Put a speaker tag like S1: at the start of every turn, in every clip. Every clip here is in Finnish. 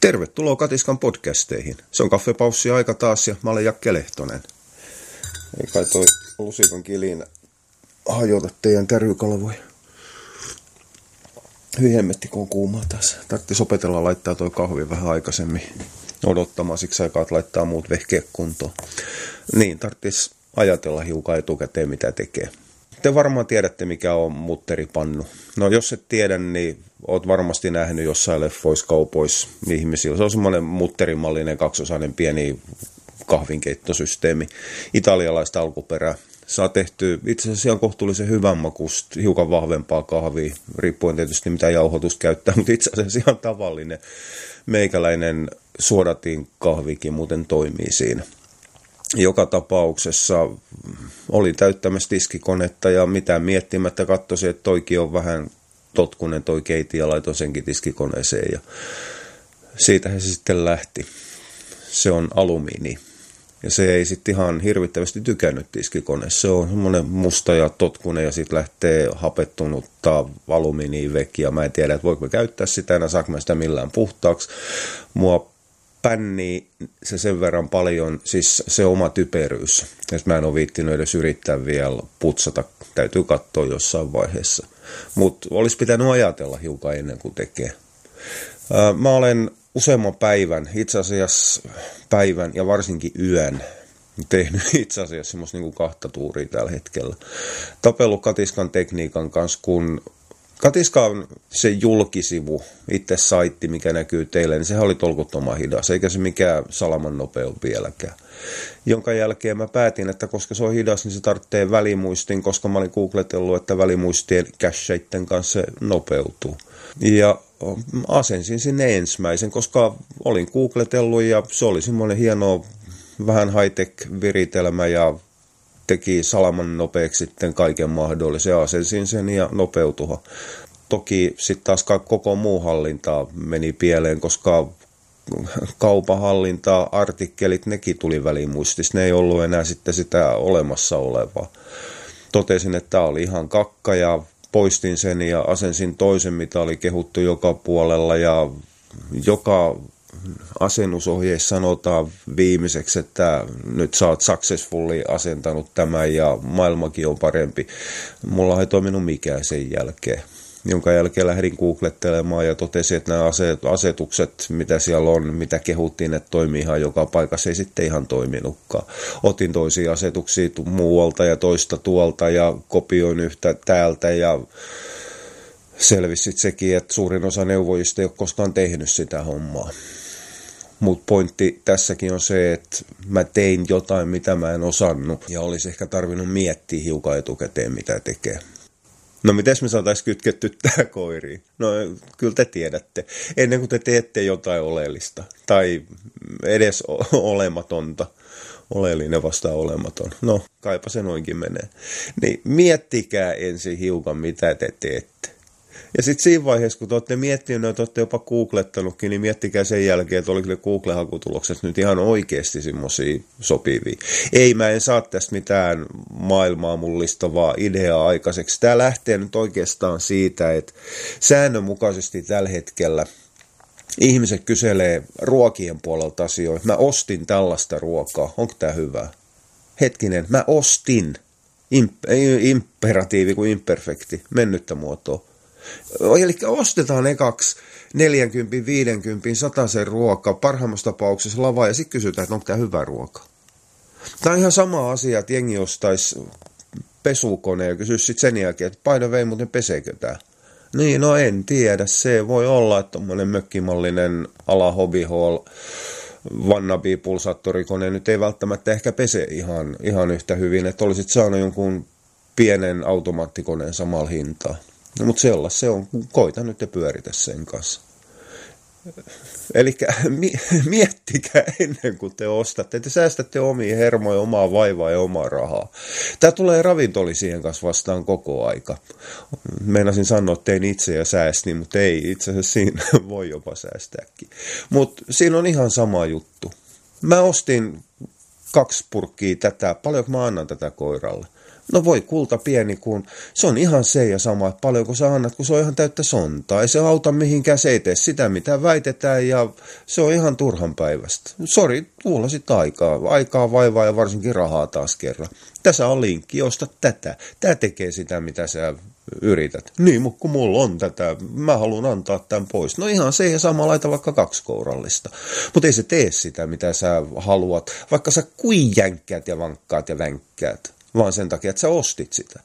S1: Tervetuloa Katiskan podcasteihin. Se on kaffepaussi aika taas ja mä olen Jakke Lehtonen. Ei kai toi lusikan kilin hajota teidän tärkykalvoja. Hyvin hemmetti, kun on kuumaa tässä. Tarvitsisi opetella laittaa toi kahvi vähän aikaisemmin odottamaan, siksi aikaa, että laittaa muut vehkeet kuntoon. Niin, tarvitsisi ajatella hiukan etukäteen, mitä tekee. Te varmaan tiedätte, mikä on mutteripannu. No jos et tiedä, niin oot varmasti nähnyt jossain leffoissa, kaupoissa ihmisillä. Se on semmoinen mutterimallinen kaksosainen pieni kahvinkeittosysteemi, italialaista alkuperää. Saa tehty itse asiassa ihan kohtuullisen hyvän makusta, hiukan vahvempaa kahvia, riippuen tietysti mitä jauhotusta käyttää, mutta itse asiassa ihan tavallinen meikäläinen suodatin kahvikin muuten toimii siinä joka tapauksessa oli täyttämässä tiskikonetta ja mitään miettimättä katsoisin, että toikin on vähän totkunen toi keiti ja laitoin senkin tiskikoneeseen ja siitä he sitten lähti. Se on alumiini. Ja se ei sitten ihan hirvittävästi tykännyt tiskikone. Se on semmoinen musta ja totkunen ja sitten lähtee hapettunutta. Ja mä en tiedä, että voiko käyttää sitä enää, saanko sitä millään puhtaaksi. Mua pänni se sen verran paljon, siis se oma typeryys, että mä en ole viittinyt edes yrittää vielä putsata, täytyy katsoa jossain vaiheessa. Mutta olisi pitänyt ajatella hiukan ennen kuin tekee. Mä olen useamman päivän, itse asiassa päivän ja varsinkin yön, tehnyt itse asiassa semmoista niin kahta tuuria tällä hetkellä. Tapellut katiskan tekniikan kanssa, kun Katiska on se julkisivu, itse saitti, mikä näkyy teille, niin sehän oli tolkuttoman hidas, eikä se mikään salaman nopeu vieläkään. Jonka jälkeen mä päätin, että koska se on hidas, niin se tarvitsee välimuistin, koska mä olin googletellut, että välimuistien cacheitten kanssa se nopeutuu. Ja asensin sinne ensimmäisen, koska olin googletellut ja se oli semmoinen hieno vähän high-tech viritelmä ja teki salaman nopeaksi sitten kaiken mahdollisen, asensin sen ja nopeutuha. Toki sitten taas koko muu hallinta meni pieleen, koska kaupahallinta, artikkelit, nekin tuli välimuistissa. Ne ei ollut enää sitten sitä olemassa olevaa. Totesin, että tämä oli ihan kakka ja poistin sen ja asensin toisen, mitä oli kehuttu joka puolella ja joka asennusohjeissa sanotaan viimeiseksi, että nyt sä oot successfully asentanut tämän ja maailmakin on parempi. Mulla ei toiminut mikään sen jälkeen jonka jälkeen lähdin googlettelemaan ja totesin, että nämä asetukset, mitä siellä on, mitä kehuttiin, että toimii ihan joka paikassa, ei sitten ihan toiminutkaan. Otin toisia asetuksia muualta ja toista tuolta ja kopioin yhtä täältä ja selvisi sekin, että suurin osa neuvojista ei ole koskaan tehnyt sitä hommaa. Mutta pointti tässäkin on se, että mä tein jotain, mitä mä en osannut, ja olisi ehkä tarvinnut miettiä hiukan etukäteen, mitä tekee. No miten me saataisiin kytketty tämä koiriin? No kyllä te tiedätte. Ennen kuin te teette jotain oleellista tai edes olematonta. Oleellinen vastaa olematon. No, kaipa se noinkin menee. Niin miettikää ensin hiukan, mitä te teette. Ja sitten siinä vaiheessa, kun te olette miettineet, että olette jopa googlettanutkin, niin miettikää sen jälkeen, että oliko ne Google-hakutulokset nyt ihan oikeasti semmoisia sopivia. Ei, mä en saa tästä mitään maailmaa mullistavaa ideaa aikaiseksi. Tämä lähtee nyt oikeastaan siitä, että säännönmukaisesti tällä hetkellä ihmiset kyselee ruokien puolelta asioita. Mä ostin tällaista ruokaa, onko tämä hyvä? Hetkinen, mä ostin. Imp- imperatiivi kuin imperfekti, mennyttä muotoa. Eli ostetaan ekaksi 40, 50, 100 sen ruoka, parhaimmassa tapauksessa lava ja sitten kysytään, että onko tämä hyvä ruoka. Tämä on ihan sama asia, että jengi ostaisi pesukone ja kysyisi sitten sen jälkeen, että paino vei, muuten peseekö tämä? Niin, no en tiedä. Se voi olla, että tuommoinen mökkimallinen ala hobby hall vannabi pulsaattorikone nyt ei välttämättä ehkä pese ihan, ihan yhtä hyvin, että olisit saanut jonkun pienen automaattikoneen samalla hintaa. No, mutta sellaista se on. Koita nyt ja pyöritä sen kanssa. Eli miettikää ennen kuin te ostatte. Te säästätte omia hermoja, omaa vaivaa ja omaa rahaa. Tämä tulee ravintolisien kanssa vastaan koko aika. Meinasin sanoa, että tein itse ja säästin, mutta ei. Itse asiassa siinä voi jopa säästääkin. Mutta siinä on ihan sama juttu. Mä ostin kaksi purkkiä tätä. Paljonko mä annan tätä koiralle? No voi kulta pieni, kun se on ihan se ja sama, paljon kun sä annat, kun se on ihan täyttä sontaa. Ei se auta mihinkään, se ei tee sitä, mitä väitetään ja se on ihan turhan päivästä. Sori, tuulasit aikaa. Aikaa, vaivaa ja varsinkin rahaa taas kerran. Tässä on linkki, osta tätä. Tämä tekee sitä, mitä sä yrität. Niin, mutta kun mulla on tätä, mä haluan antaa tämän pois. No ihan se ja sama, laita vaikka kaksi kourallista. Mutta ei se tee sitä, mitä sä haluat, vaikka sä kuin jänkkäät ja vankkaat ja vänkkäät vaan sen takia, että sä ostit sitä.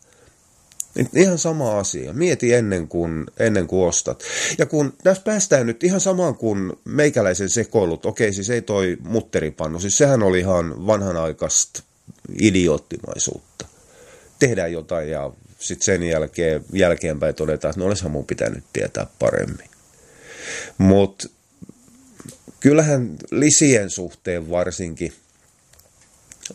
S1: Niin ihan sama asia. Mieti ennen kuin, ennen kuin ostat. Ja kun tässä päästään nyt ihan samaan kuin meikäläisen sekoilut, okei siis ei toi mutteripannu, siis sehän oli ihan vanhanaikaista idioottimaisuutta. Tehdään jotain ja sitten sen jälkeen, jälkeenpäin todetaan, että no olisihan mun pitänyt tietää paremmin. Mutta kyllähän lisien suhteen varsinkin –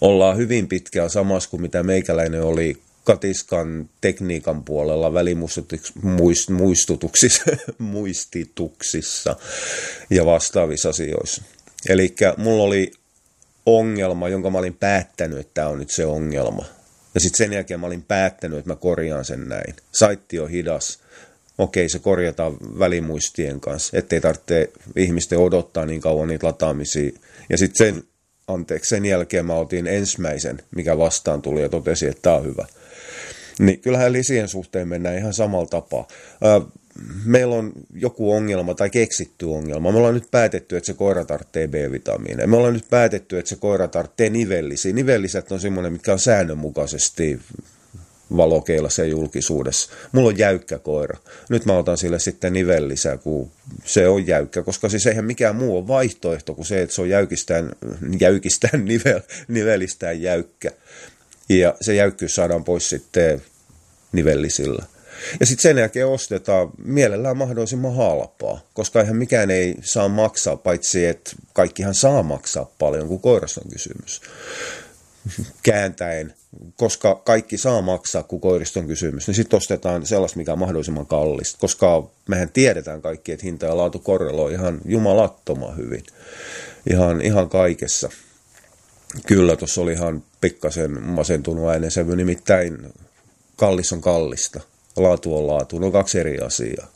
S1: ollaan hyvin pitkään samassa kuin mitä meikäläinen oli katiskan tekniikan puolella välimuistutuksissa muistituksissa ja vastaavissa asioissa. Eli mulla oli ongelma, jonka mä olin päättänyt, että tämä on nyt se ongelma. Ja sitten sen jälkeen mä olin päättänyt, että mä korjaan sen näin. Saitti on hidas. Okei, se korjataan välimuistien kanssa, ettei tarvitse ihmisten odottaa niin kauan niitä lataamisia. Ja sitten sen anteeksi, sen jälkeen mä otin ensimmäisen, mikä vastaan tuli ja totesi, että tämä on hyvä. Niin kyllähän lisien suhteen mennään ihan samalla tapaa. Meillä on joku ongelma tai keksitty ongelma. Me ollaan nyt päätetty, että se koira tarvitsee B-vitamiineja. Me ollaan nyt päätetty, että se koira tarvitsee nivellisiä. Nivelliset on semmoinen, mikä on säännönmukaisesti valokeilassa ja julkisuudessa. Mulla on jäykkä koira. Nyt mä otan sille sitten nivellisää, kun se on jäykkä, koska siis eihän mikään muu ole vaihtoehto kuin se, että se on jäykistään, jäykistään nivel, nivelistään jäykkä. Ja se jäykkyys saadaan pois sitten nivellisillä. Ja sitten sen jälkeen ostetaan mielellään mahdollisimman halpaa, koska eihän mikään ei saa maksaa, paitsi että kaikkihan saa maksaa paljon, kun koirassa on kysymys. Kääntäen koska kaikki saa maksaa, kun koiriston kysymys, niin sitten ostetaan sellaista, mikä on mahdollisimman kallista, koska mehän tiedetään kaikki, että hinta ja laatu korreloi ihan jumalattoman hyvin, ihan, ihan kaikessa. Kyllä, tuossa oli ihan pikkasen masentunut äänensävy, nimittäin kallis on kallista, laatu on laatu, ne on kaksi eri asiaa.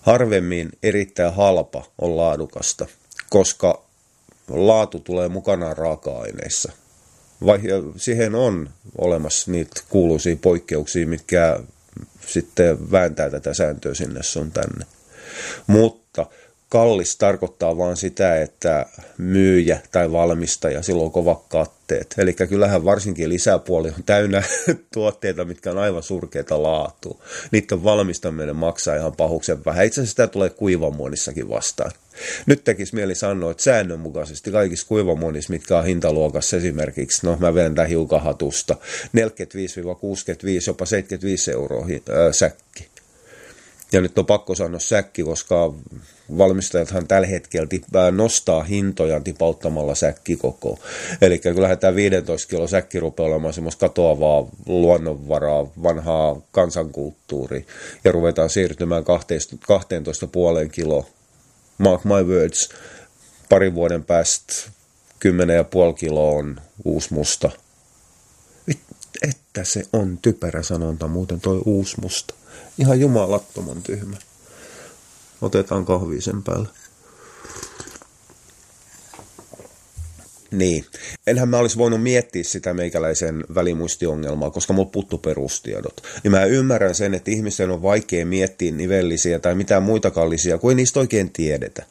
S1: Harvemmin erittäin halpa on laadukasta, koska laatu tulee mukanaan raaka-aineissa vai, siihen on olemassa niitä kuuluisia poikkeuksia, mitkä sitten vääntää tätä sääntöä sinne sun tänne. Mutta kallis tarkoittaa vaan sitä, että myyjä tai valmistaja, silloin on kovat katteet. Eli kyllähän varsinkin lisäpuoli on täynnä tuotteita, mitkä on aivan surkeita laatua. Niiden valmistaminen maksaa ihan pahuksen vähän. Itse asiassa sitä tulee kuivamuonissakin vastaan. Nyt tekisi mieli sanoa, että säännönmukaisesti kaikissa kuivamuonissa, mitkä on hintaluokassa esimerkiksi, no mä vedän tämän hiukan hatusta, 45-65, jopa 75 euroa säkki ja nyt on pakko sanoa säkki, koska valmistajathan tällä hetkellä nostaa hintoja tipauttamalla säkkikoko. Eli kyllähän tämä 15 kilo säkki rupeaa olemaan semmoista katoavaa luonnonvaraa, vanhaa kansankulttuuri, ja ruvetaan siirtymään 12,5 kilo. Mark my words, parin vuoden päästä 10,5 kilo on uusi musta. Että se on typerä sanonta muuten toi uusi musta. Ihan jumalattoman tyhmä. Otetaan kahvi sen päälle. Niin. Enhän mä olisi voinut miettiä sitä meikäläisen välimuistiongelmaa, koska mulla puttu perustiedot. Niin mä ymmärrän sen, että ihmisen on vaikea miettiä nivellisiä tai mitään muita kallisia, kun ei niistä oikein tiedetä.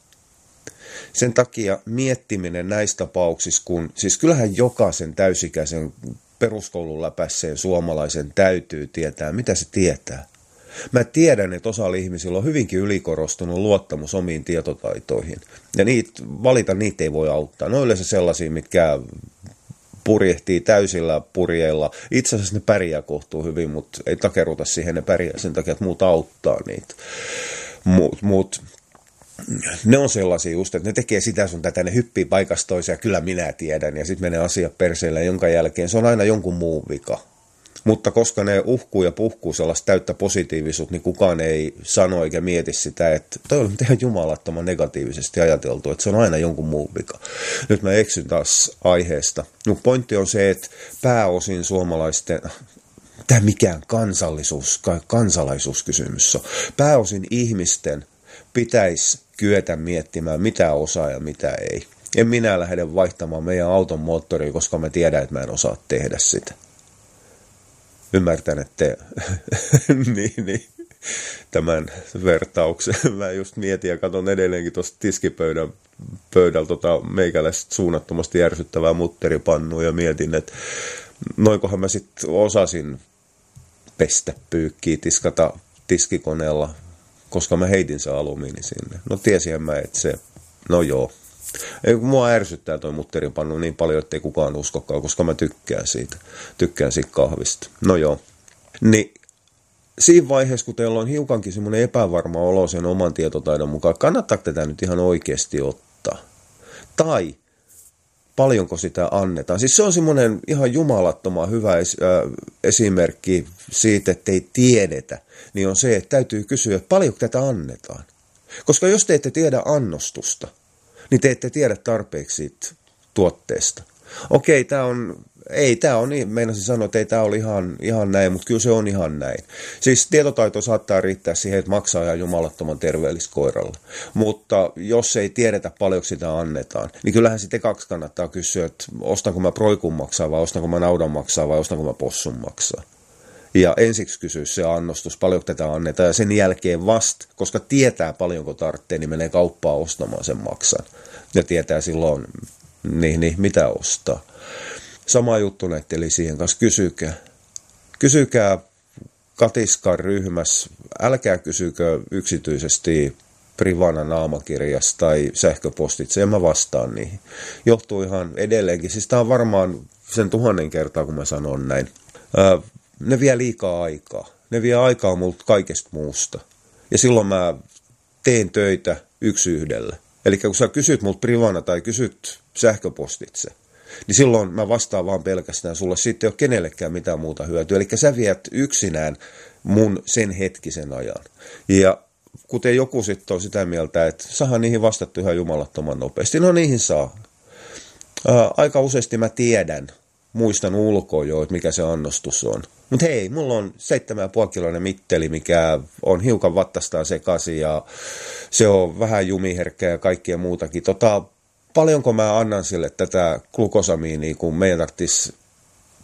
S1: Sen takia miettiminen näissä tapauksissa, kun siis kyllähän jokaisen täysikäisen peruskoulun läpäisseen suomalaisen täytyy tietää, mitä se tietää. Mä tiedän, että osalla ihmisillä on hyvinkin ylikorostunut luottamus omiin tietotaitoihin. Ja niitä, valita niitä ei voi auttaa. Ne on yleensä sellaisia, mitkä purjehtii täysillä purjeilla. Itse asiassa ne pärjää kohtuu hyvin, mutta ei takeruta siihen, ne pärjää sen takia, että muut auttaa niitä. Mut, mut ne on sellaisia just, että ne tekee sitä sun tätä, ne hyppii paikasta toiseen ja kyllä minä tiedän ja sitten menee asia perseelle, jonka jälkeen se on aina jonkun muun vika. Mutta koska ne uhkuu ja puhkuu sellaista täyttä positiivisuutta, niin kukaan ei sano eikä mieti sitä, että toi on ihan jumalattoman negatiivisesti ajateltu, että se on aina jonkun muun vika. Nyt mä eksyn taas aiheesta. No pointti on se, että pääosin suomalaisten, tämä mikään kansallisuus, kansalaisuuskysymys on. Pääosin ihmisten pitäisi kyetä miettimään, mitä osaa ja mitä ei. En minä lähde vaihtamaan meidän auton moottoria, koska mä tiedän, että mä en osaa tehdä sitä. Ymmärtän, että niin, niin tämän vertauksen. Mä just mietin ja katson edelleenkin tuosta tiskipöydän pöydällä tota meikäläistä suunnattomasti järsyttävää mutteripannua ja mietin, että noinkohan mä sitten osasin pestä pyykkiä, tiskata tiskikoneella, koska mä heitin se alumiini sinne. No tiesin mä, että se, no joo. Ei, mua ärsyttää toi mutteripannu niin paljon, että ei kukaan uskokaan, koska mä tykkään siitä. Tykkään siitä kahvista. No joo. Niin siinä vaiheessa, kun teillä on hiukankin semmoinen epävarma olo sen oman tietotaidon mukaan, kannattaako tätä nyt ihan oikeasti ottaa? Tai paljonko sitä annetaan. Siis se on semmoinen ihan jumalattoman hyvä es, esimerkki siitä, että ei tiedetä, niin on se, että täytyy kysyä, että paljonko tätä annetaan. Koska jos te ette tiedä annostusta, niin te ette tiedä tarpeeksi siitä tuotteesta. Okei, tämä on ei tämä on meinasin sanoa, että ei tämä ole ihan, ihan näin, mutta kyllä se on ihan näin. Siis tietotaito saattaa riittää siihen, että maksaa ihan jumalattoman terveelliskoiralla. Mutta jos ei tiedetä paljonko sitä annetaan, niin kyllähän sitten kaksi kannattaa kysyä, että ostanko mä proikun maksaa vai ostanko mä naudan maksaa vai ostanko mä possun maksaa. Ja ensiksi kysyä se annostus, paljonko tätä annetaan, ja sen jälkeen vasta, koska tietää paljonko tarvitsee, niin menee kauppaan ostamaan sen maksan. Ja tietää silloin, niin, niin mitä ostaa. Sama juttu näiden lisien kanssa, kysykää. Kysykää katiskan ryhmässä, älkää kysykö yksityisesti privana naamakirjassa tai sähköpostitse, en mä vastaan niihin. Johtuu ihan edelleenkin, siis tää on varmaan sen tuhannen kertaa, kun mä sanon näin. Ne vie liikaa aikaa. Ne vie aikaa multa kaikesta muusta. Ja silloin mä teen töitä yksi yhdellä. Eli kun sä kysyt multa privana tai kysyt sähköpostitse, niin silloin mä vastaan vaan pelkästään sulle. Sitten ei ole kenellekään mitään muuta hyötyä. Eli sä viet yksinään mun sen hetkisen ajan. Ja kuten joku sitten on sitä mieltä, että sahan niihin vastattu ihan jumalattoman nopeasti. No niihin saa. Ää, aika useasti mä tiedän, muistan ulkoa jo, että mikä se annostus on. Mutta hei, mulla on 7,5 kiloinen mitteli, mikä on hiukan vattastaan sekaisin ja se on vähän jumiherkkä ja kaikkea muutakin. Tota, paljonko mä annan sille tätä glukosamiinia, kun meidän tarvitsisi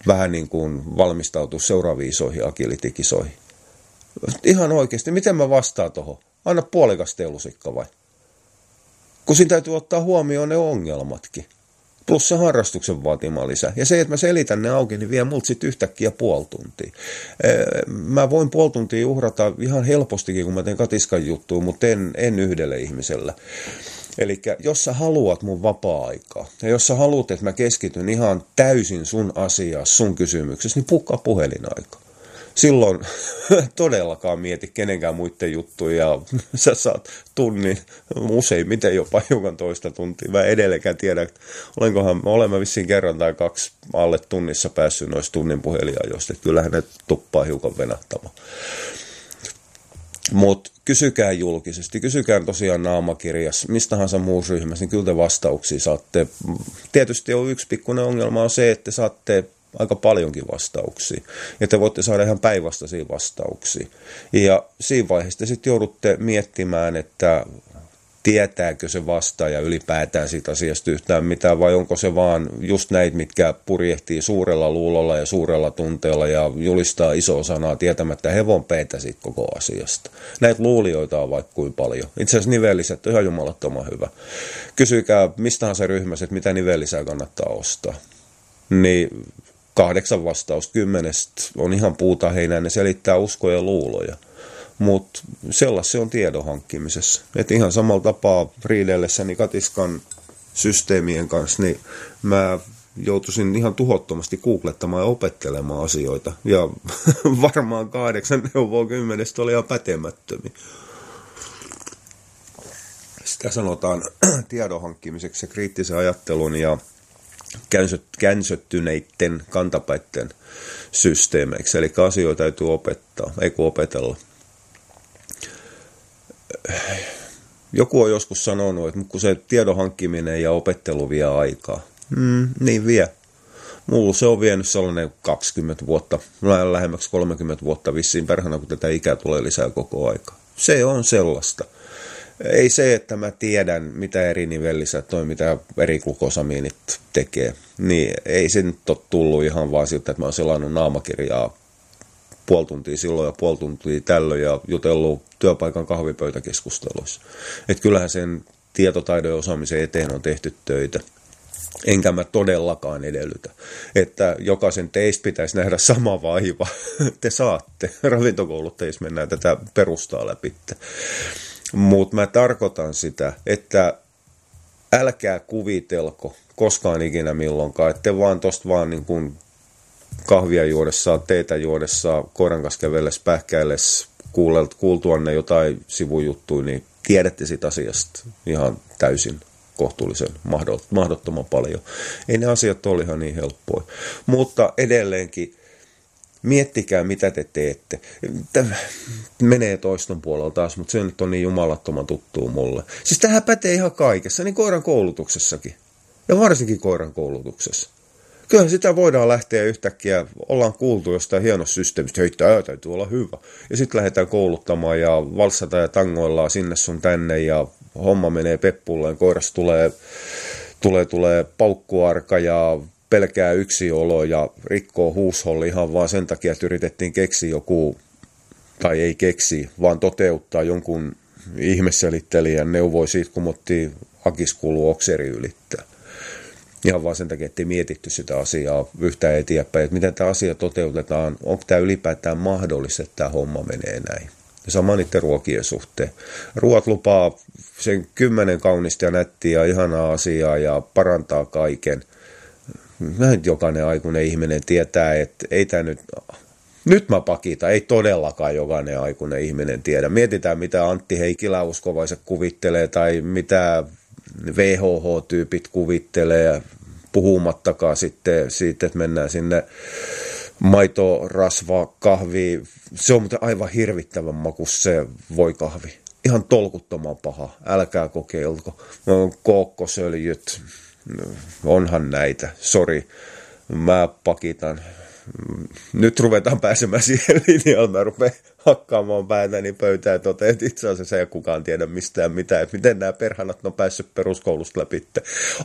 S1: vähän niin kuin valmistautua seuraaviin isoihin agilitikisoihin. Ihan oikeasti, miten mä vastaan tuohon? Anna puolikas teolusikka vai? Kun siinä täytyy ottaa huomioon ne ongelmatkin. Plus se harrastuksen vaatima lisä. Ja se, että mä selitän ne auki, niin vie multa sitten yhtäkkiä puoli tuntia. Mä voin puoli tuntia uhrata ihan helpostikin, kun mä teen katiskan juttuun, mutta en, en yhdelle ihmisellä. Eli jos sä haluat mun vapaa-aikaa, ja jos sä haluat, että mä keskityn ihan täysin sun asiaan, sun kysymyksessä, niin pukkaa puhelinaika. Silloin todellakaan mieti kenenkään muiden juttuja, ja sä saat tunnin, useimmiten jopa hiukan toista tuntia. Mä edelleenkään tiedä, olenkohan, olemme vissiin kerran tai kaksi alle tunnissa päässyt noista tunnin puheliajoista, kyllähän ne tuppaa hiukan venahtamaan. Mutta kysykää julkisesti, kysykää tosiaan naamakirjassa, mistä tahansa muussa ryhmässä, niin kyllä te vastauksia saatte. Tietysti on yksi pikkuinen ongelma on se, että saatte aika paljonkin vastauksia. Ja te voitte saada ihan päinvastaisia vastauksia. Ja siinä vaiheessa te sitten joudutte miettimään, että tietääkö se vastaaja ylipäätään siitä asiasta yhtään mitään, vai onko se vaan just näitä, mitkä purjehtii suurella luulolla ja suurella tunteella ja julistaa isoa sanaa tietämättä hevon peitä siitä koko asiasta. Näitä luulijoita on vaikka kuin paljon. Itse asiassa nivelliset on ihan jumalattoman hyvä. Kysykää mistähän se ryhmässä, että mitä nivellisää kannattaa ostaa. Niin kahdeksan vastausta kymmenestä on ihan puuta heinää, ne selittää uskoja ja luuloja. Mutta sellaista se on tiedon hankkimisessa. Et ihan samalla tapaa riidellessäni katiskan systeemien kanssa, niin mä joutuisin ihan tuhottomasti googlettamaan ja opettelemaan asioita. Ja varmaan kahdeksan neuvoa kymmenestä oli ihan pätemättömiä. Sitä sanotaan tiedon hankkimiseksi ja kriittisen ajattelun ja känsöttyneiden kantapäitten systeemeiksi. Eli asioita täytyy opettaa, ei kun opetella joku on joskus sanonut, että kun se tiedon hankkiminen ja opettelu vie aikaa. Mm, niin vie. Mulla se on vienyt sellainen 20 vuotta, lähemmäksi 30 vuotta vissiin perhana, kun tätä ikää tulee lisää koko aika. Se on sellaista. Ei se, että mä tiedän, mitä eri nivellisät toi, mitä eri glukosamiinit tekee, niin ei se nyt ole tullut ihan vaan siltä, että mä oon selannut naamakirjaa puoli tuntia silloin ja puoli tuntia tällöin ja jutellut työpaikan kahvipöytäkeskusteluissa. Että kyllähän sen tietotaidon ja osaamisen eteen on tehty töitä. Enkä mä todellakaan edellytä, että jokaisen teistä pitäisi nähdä sama vaiva. Te saatte. Ravintokouluttajissa mennään tätä perustaa läpi. Mutta mä tarkoitan sitä, että älkää kuvitelko koskaan ikinä milloinkaan, että vaan tosta vaan niin kuin kahvia juodessaan, teitä juodessaan, koiran kanssa kävellessä, pähkäillessä, kuultuanne jotain sivujuttuja, niin tiedätte siitä asiasta ihan täysin kohtuullisen mahdottoman paljon. Ei ne asiat ole ihan niin helppoja. Mutta edelleenkin miettikää, mitä te teette. Tämä menee toiston puolella taas, mutta se nyt on niin jumalattoman tuttuu mulle. Siis tähän pätee ihan kaikessa, niin koiran koulutuksessakin. Ja varsinkin koiran koulutuksessa. Kyllähän sitä voidaan lähteä yhtäkkiä, ollaan kuultu jostain hienosta systeemistä, hei tämä täytyy olla hyvä. Ja sitten lähdetään kouluttamaan ja valssata ja tangoillaan sinne sun tänne ja homma menee peppulleen, koiras tulee, tulee, tulee paukkuarka ja pelkää yksi olo ja rikkoo huusholli ihan vaan sen takia, että yritettiin keksiä joku, tai ei keksi, vaan toteuttaa jonkun ihmeselittelijän neuvoi siitä, kun mottiin akiskulu okseri ylittää. Ihan vaan sen takia, että ei mietitty sitä asiaa yhtään eteenpäin, että miten tämä asia toteutetaan, onko tämä ylipäätään mahdollista, että tämä homma menee näin. Ja sama niiden ruokien suhteen. Ruoat lupaa sen kymmenen kaunista ja nättiä ja ihanaa asiaa ja parantaa kaiken. Nyt jokainen aikuinen ihminen tietää, että ei tämä nyt nyt mä pakita, ei todellakaan jokainen aikuinen ihminen tiedä. Mietitään, mitä Antti Heikkilä uskovaiset kuvittelee tai mitä VHH-tyypit kuvittelee, puhumattakaan sitten siitä, että mennään sinne maito, rasva, kahvi. Se on muuten aivan hirvittävän maku se voi kahvi. Ihan tolkuttoman paha. Älkää kokeilko. Kookkosöljyt. Onhan näitä. Sori. Mä pakitan nyt ruvetaan pääsemään siihen linjalle, mä rupean hakkaamaan päätäni pöytään totean, että itse asiassa ei kukaan tiedä mistään mitään, että miten nämä perhanat on päässyt peruskoulusta läpi.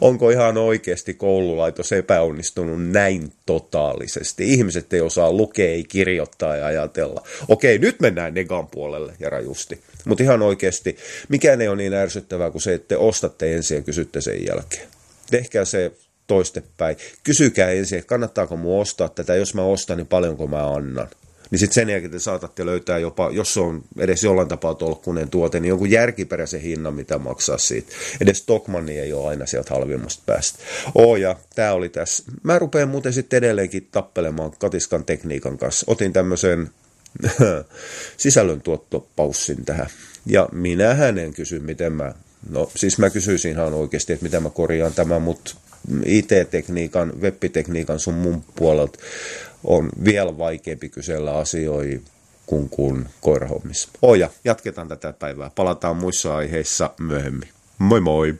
S1: Onko ihan oikeasti koululaitos epäonnistunut näin totaalisesti? Ihmiset ei osaa lukea, ei kirjoittaa ja ajatella. Okei, nyt mennään negan puolelle ja rajusti. Mutta ihan oikeasti, mikään ei ole niin ärsyttävää kuin se, että te ostatte ensin ja kysytte sen jälkeen. Tehkää se toistepäin. Kysykää ensin, että kannattaako mu ostaa tätä, jos mä ostan, niin paljonko mä annan. Niin sitten sen jälkeen te saatatte löytää jopa, jos se on edes jollain tapaa tolkkunen tuote, niin jonkun järkiperäisen hinnan, mitä maksaa siitä. Edes Stockmanni ei ole aina sieltä halvimmasta päästä. Oo, ja tämä oli tässä. Mä rupean muuten sitten edelleenkin tappelemaan katiskan tekniikan kanssa. Otin tämmöisen sisällöntuottopaussin tähän. Ja minä hänen kysyn, miten mä No siis mä kysyisin ihan oikeasti, että miten mä korjaan tämän, mutta IT-tekniikan, web-tekniikan sun mun puolelta on vielä vaikeampi kysellä asioita kuin, kuin koirahommissa. Oja, jatketaan tätä päivää. Palataan muissa aiheissa myöhemmin. Moi moi!